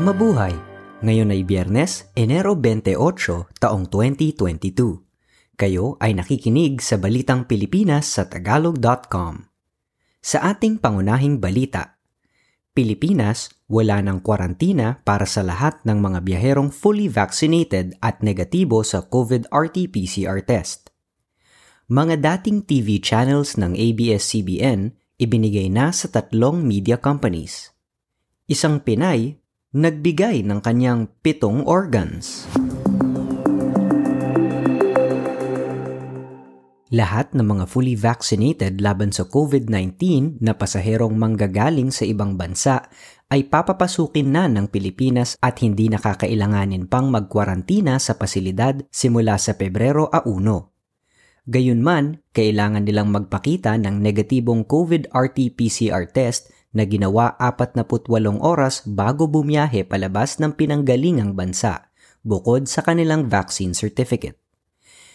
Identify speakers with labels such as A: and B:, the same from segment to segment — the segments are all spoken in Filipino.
A: Mabuhay! Ngayon ay Biyernes, Enero 28, taong 2022. Kayo ay nakikinig sa Balitang Pilipinas sa Tagalog.com. Sa ating pangunahing balita, Pilipinas, wala ng kwarantina para sa lahat ng mga biyaherong fully vaccinated at negatibo sa COVID RT-PCR test. Mga dating TV channels ng ABS-CBN ibinigay na sa tatlong media companies. Isang Pinay nagbigay ng kanyang pitong organs. Lahat ng mga fully vaccinated laban sa COVID-19 na pasaherong manggagaling sa ibang bansa ay papapasukin na ng Pilipinas at hindi nakakailanganin pang magkwarantina sa pasilidad simula sa Pebrero a 1. Gayunman, kailangan nilang magpakita ng negatibong COVID RT-PCR test na ginawa 48 oras bago bumiyahe palabas ng pinanggalingang bansa, bukod sa kanilang vaccine certificate.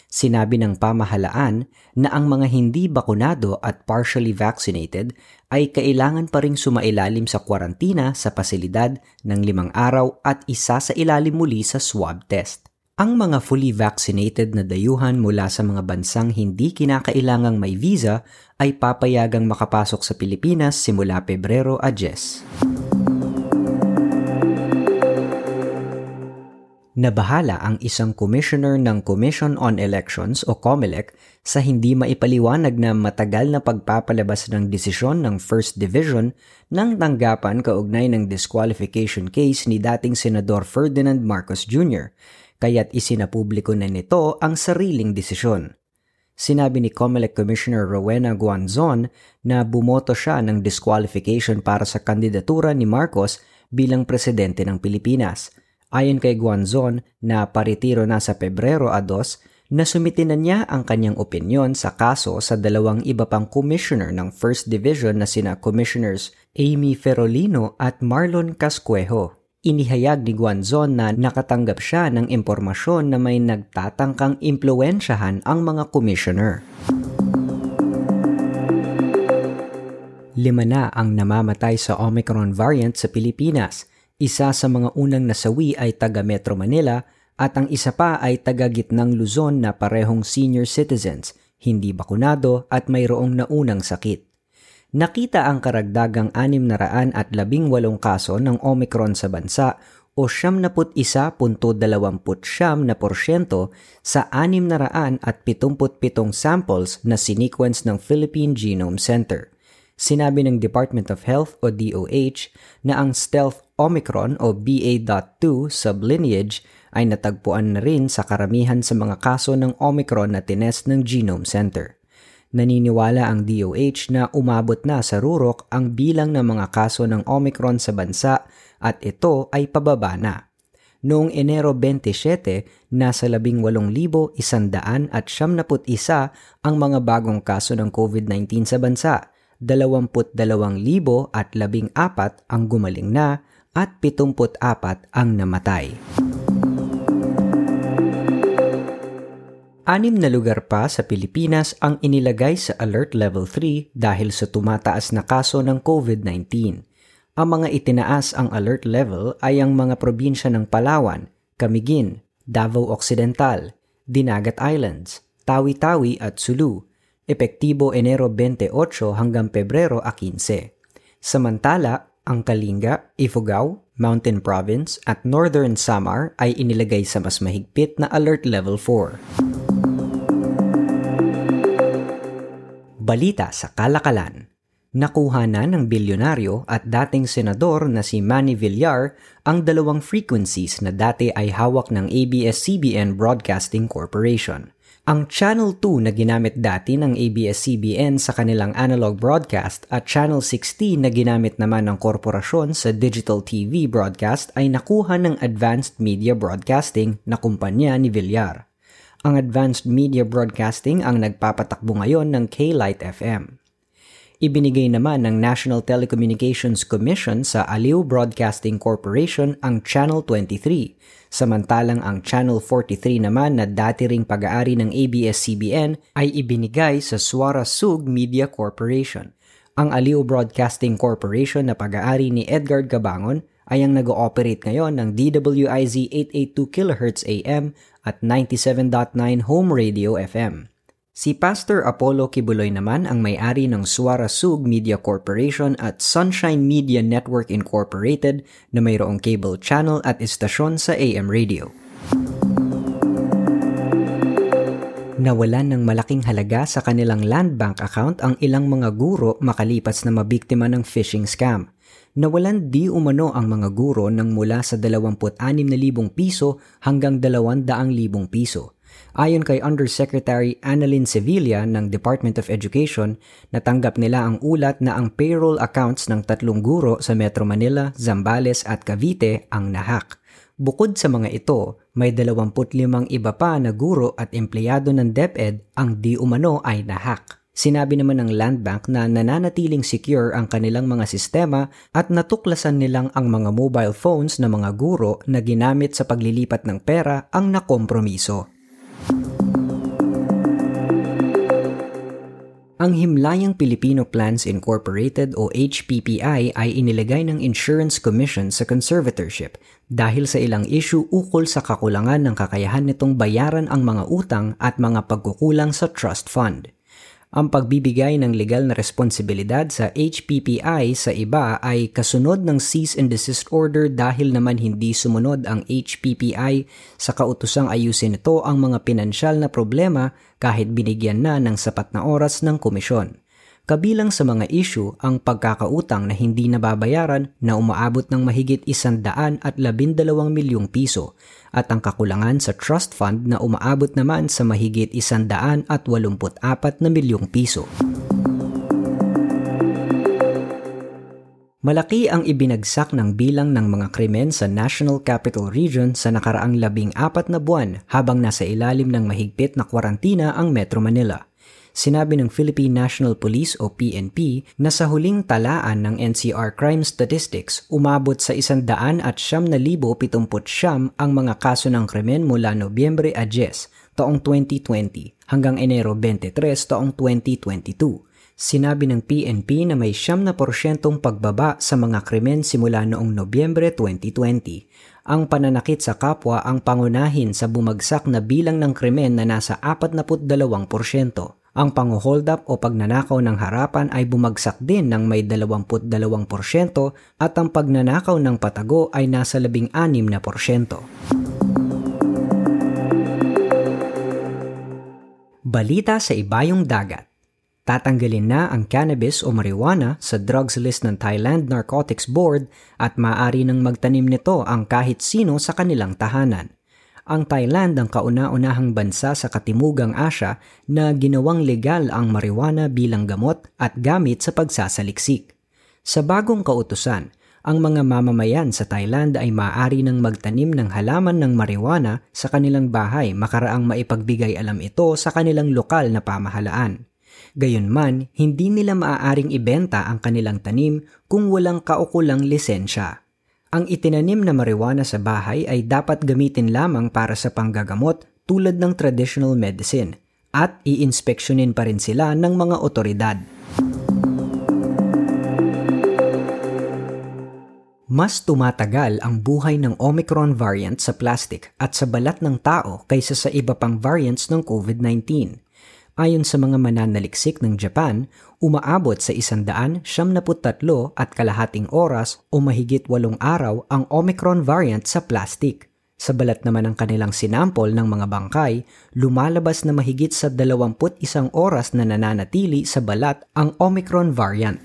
A: Sinabi ng pamahalaan na ang mga hindi bakunado at partially vaccinated ay kailangan pa ring sumailalim sa kwarantina sa pasilidad ng limang araw at isa sa ilalim muli sa swab test. Ang mga fully vaccinated na dayuhan mula sa mga bansang hindi kinakailangang may visa ay papayagang makapasok sa Pilipinas simula Pebrero a 10. Nabahala ang isang commissioner ng Commission on Elections o COMELEC sa hindi maipaliwanag na matagal na pagpapalabas ng desisyon ng First Division ng tanggapan kaugnay ng disqualification case ni dating Senador Ferdinand Marcos Jr kaya't isinapubliko na nito ang sariling desisyon. Sinabi ni COMELEC Commissioner Rowena Guanzon na bumoto siya ng disqualification para sa kandidatura ni Marcos bilang presidente ng Pilipinas. Ayon kay Guanzon na paritiro na sa Pebrero a 2, na sumitin niya ang kanyang opinyon sa kaso sa dalawang iba pang commissioner ng First Division na sina Commissioners Amy Ferolino at Marlon Cascuejo. Inihayag ni Guanzon na nakatanggap siya ng impormasyon na may nagtatangkang impluensyahan ang mga commissioner. Lima na ang namamatay sa Omicron variant sa Pilipinas. Isa sa mga unang nasawi ay taga Metro Manila at ang isa pa ay taga Gitnang Luzon na parehong senior citizens, hindi bakunado at mayroong naunang sakit nakita ang karagdagang 618 kaso ng Omicron sa bansa o 71.29% na porsyento sa 677 samples na sinequence ng Philippine Genome Center. Sinabi ng Department of Health o DOH na ang stealth Omicron o BA.2 sublineage ay natagpuan na rin sa karamihan sa mga kaso ng Omicron na tinest ng Genome Center. Naniniwala ang DOH na umabot na sa rurok ang bilang ng mga kaso ng Omicron sa bansa at ito ay pababa na. Noong Enero 27, nasa 18,171 ang mga bagong kaso ng COVID-19 sa bansa, 22,014 ang gumaling na at 74 ang namatay. Anim na lugar pa sa Pilipinas ang inilagay sa Alert Level 3 dahil sa tumataas na kaso ng COVID-19. Ang mga itinaas ang alert level ay ang mga probinsya ng Palawan, Camiguin, Davao Occidental, Dinagat Islands, Tawi-Tawi at Sulu, epektibo Enero 28 hanggang Pebrero 15. Samantala, ang Kalinga, Ifugao, Mountain Province at Northern Samar ay inilagay sa mas mahigpit na Alert Level 4. Balita sa Kalakalan. Nakuha na ng bilyonaryo at dating senador na si Manny Villar ang dalawang frequencies na dati ay hawak ng ABS-CBN Broadcasting Corporation. Ang Channel 2 na ginamit dati ng ABS-CBN sa kanilang analog broadcast at Channel 16 na ginamit naman ng korporasyon sa digital TV broadcast ay nakuha ng Advanced Media Broadcasting na kumpanya ni Villar. Ang Advanced Media Broadcasting ang nagpapatakbo ngayon ng K-Light FM. Ibinigay naman ng National Telecommunications Commission sa Aliw Broadcasting Corporation ang Channel 23, samantalang ang Channel 43 naman na dati ring pag-aari ng ABS-CBN ay ibinigay sa Suara Sug Media Corporation. Ang Aliw Broadcasting Corporation na pag-aari ni Edgar Gabangon ay ang nag-ooperate ngayon ng DWIZ 882 kHz AM at 97.9 Home Radio FM. Si Pastor Apollo Kibuloy naman ang may-ari ng Suara Sug Media Corporation at Sunshine Media Network Incorporated na mayroong cable channel at istasyon sa AM radio. Nawalan ng malaking halaga sa kanilang land bank account ang ilang mga guro makalipas na mabiktima ng phishing scam. Nawalan di umano ang mga guro ng mula sa 26,000 piso hanggang 200,000 piso. Ayon kay Undersecretary Annalyn Sevilla ng Department of Education, natanggap nila ang ulat na ang payroll accounts ng tatlong guro sa Metro Manila, Zambales at Cavite ang nahak. Bukod sa mga ito, may 25 iba pa na guro at empleyado ng DepEd ang di umano ay nahak. Sinabi naman ng Land Bank na nananatiling secure ang kanilang mga sistema at natuklasan nilang ang mga mobile phones ng mga guro na ginamit sa paglilipat ng pera ang nakompromiso. Ang Himlayang Filipino Plans Incorporated o HPPI ay inilagay ng Insurance Commission sa conservatorship dahil sa ilang issue ukol sa kakulangan ng kakayahan nitong bayaran ang mga utang at mga pagkukulang sa trust fund. Ang pagbibigay ng legal na responsibilidad sa HPPI sa iba ay kasunod ng cease and desist order dahil naman hindi sumunod ang HPPI sa kautusang ayusin nito ang mga pinansyal na problema kahit binigyan na ng sapat na oras ng komisyon. Kabilang sa mga issue ang pagkakautang na hindi nababayaran na umaabot ng mahigit isandaan at labindalawang milyong piso at ang kakulangan sa trust fund na umaabot naman sa mahigit isandaan at walumput apat na milyong piso. Malaki ang ibinagsak ng bilang ng mga krimen sa National Capital Region sa nakaraang labing apat na buwan habang nasa ilalim ng mahigpit na kwarantina ang Metro Manila sinabi ng Philippine National Police o PNP na sa huling talaan ng NCR Crime Statistics, umabot sa 100 at siyam na libo pitumput siyam ang mga kaso ng krimen mula Nobyembre a 10 taong 2020 hanggang Enero 23 taong 2022. Sinabi ng PNP na may siyam na porsyentong pagbaba sa mga krimen simula noong Nobyembre 2020. Ang pananakit sa kapwa ang pangunahin sa bumagsak na bilang ng krimen na nasa 42%. Ang pang-hold up o pagnanakaw ng harapan ay bumagsak din ng may 22% at ang pagnanakaw ng patago ay nasa 16%. Balita sa ibayong dagat. Tatanggalin na ang cannabis o marijuana sa drugs list ng Thailand Narcotics Board at maaari nang magtanim nito ang kahit sino sa kanilang tahanan ang Thailand ang kauna-unahang bansa sa Katimugang Asya na ginawang legal ang marijuana bilang gamot at gamit sa pagsasaliksik. Sa bagong kautusan, ang mga mamamayan sa Thailand ay maaari ng magtanim ng halaman ng marijuana sa kanilang bahay makaraang maipagbigay alam ito sa kanilang lokal na pamahalaan. Gayunman, hindi nila maaaring ibenta ang kanilang tanim kung walang kaukulang lisensya. Ang itinanim na marijuana sa bahay ay dapat gamitin lamang para sa panggagamot tulad ng traditional medicine at iinspeksyonin pa rin sila ng mga otoridad. Mas tumatagal ang buhay ng Omicron variant sa plastic at sa balat ng tao kaysa sa iba pang variants ng COVID-19. Ayon sa mga mananaliksik ng Japan, umaabot sa isandaan siyam at kalahating oras o mahigit walong araw ang Omicron variant sa plastic. Sa balat naman ng kanilang sinampol ng mga bangkay, lumalabas na mahigit sa 21 oras na nananatili sa balat ang Omicron variant.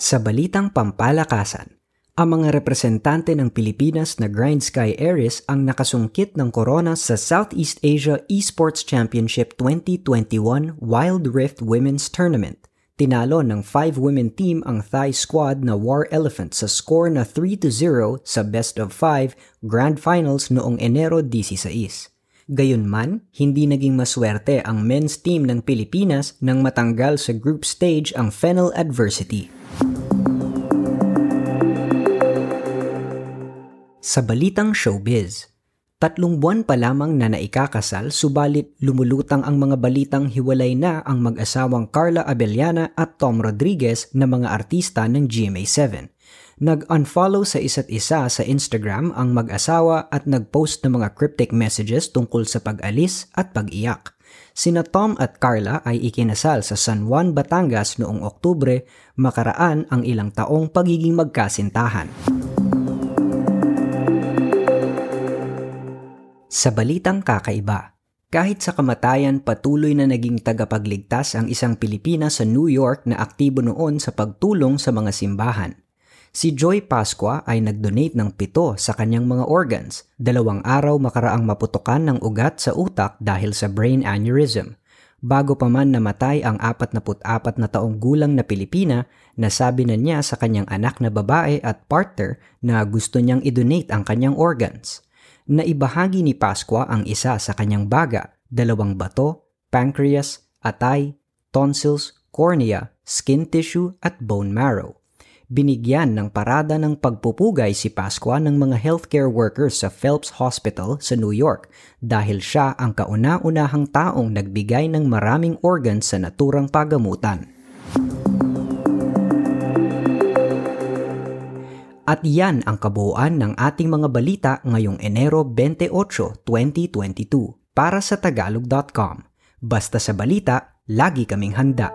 A: Sa balitang pampalakasan, ang mga representante ng Pilipinas na Grind Sky Aries ang nakasungkit ng corona sa Southeast Asia Esports Championship 2021 Wild Rift Women's Tournament. Tinalo ng 5 women team ang Thai squad na War Elephant sa score na 3-0 sa best of 5 Grand Finals noong Enero 16. Gayunman, hindi naging maswerte ang men's team ng Pilipinas nang matanggal sa group stage ang Fennel Adversity. Sa balitang showbiz, Tatlong buwan pa lamang na naikakasal subalit lumulutang ang mga balitang hiwalay na ang mag-asawang Carla Abellana at Tom Rodriguez na mga artista ng GMA7. Nag-unfollow sa isa't isa sa Instagram ang mag-asawa at nag-post ng mga cryptic messages tungkol sa pag-alis at pag-iyak. Sina Tom at Carla ay ikinasal sa San Juan, Batangas noong Oktubre, makaraan ang ilang taong pagiging magkasintahan. Sa balitang kakaiba, kahit sa kamatayan patuloy na naging tagapagligtas ang isang Pilipina sa New York na aktibo noon sa pagtulong sa mga simbahan. Si Joy Pasqua ay nag-donate ng pito sa kanyang mga organs, dalawang araw makaraang maputukan ng ugat sa utak dahil sa brain aneurysm. Bago pa man namatay ang 44 na taong gulang na Pilipina, nasabi na niya sa kanyang anak na babae at partner na gusto niyang i-donate ang kanyang organs na ibahagi ni Pasqua ang isa sa kanyang baga, dalawang bato, pancreas, atay, tonsils, cornea, skin tissue at bone marrow. Binigyan ng parada ng pagpupugay si Pasqua ng mga healthcare workers sa Phelps Hospital sa New York dahil siya ang kauna-unahang taong nagbigay ng maraming organs sa naturang pagamutan. At yan ang kabuuan ng ating mga balita ngayong Enero 28, 2022 para sa tagalog.com. Basta sa balita, lagi kaming handa.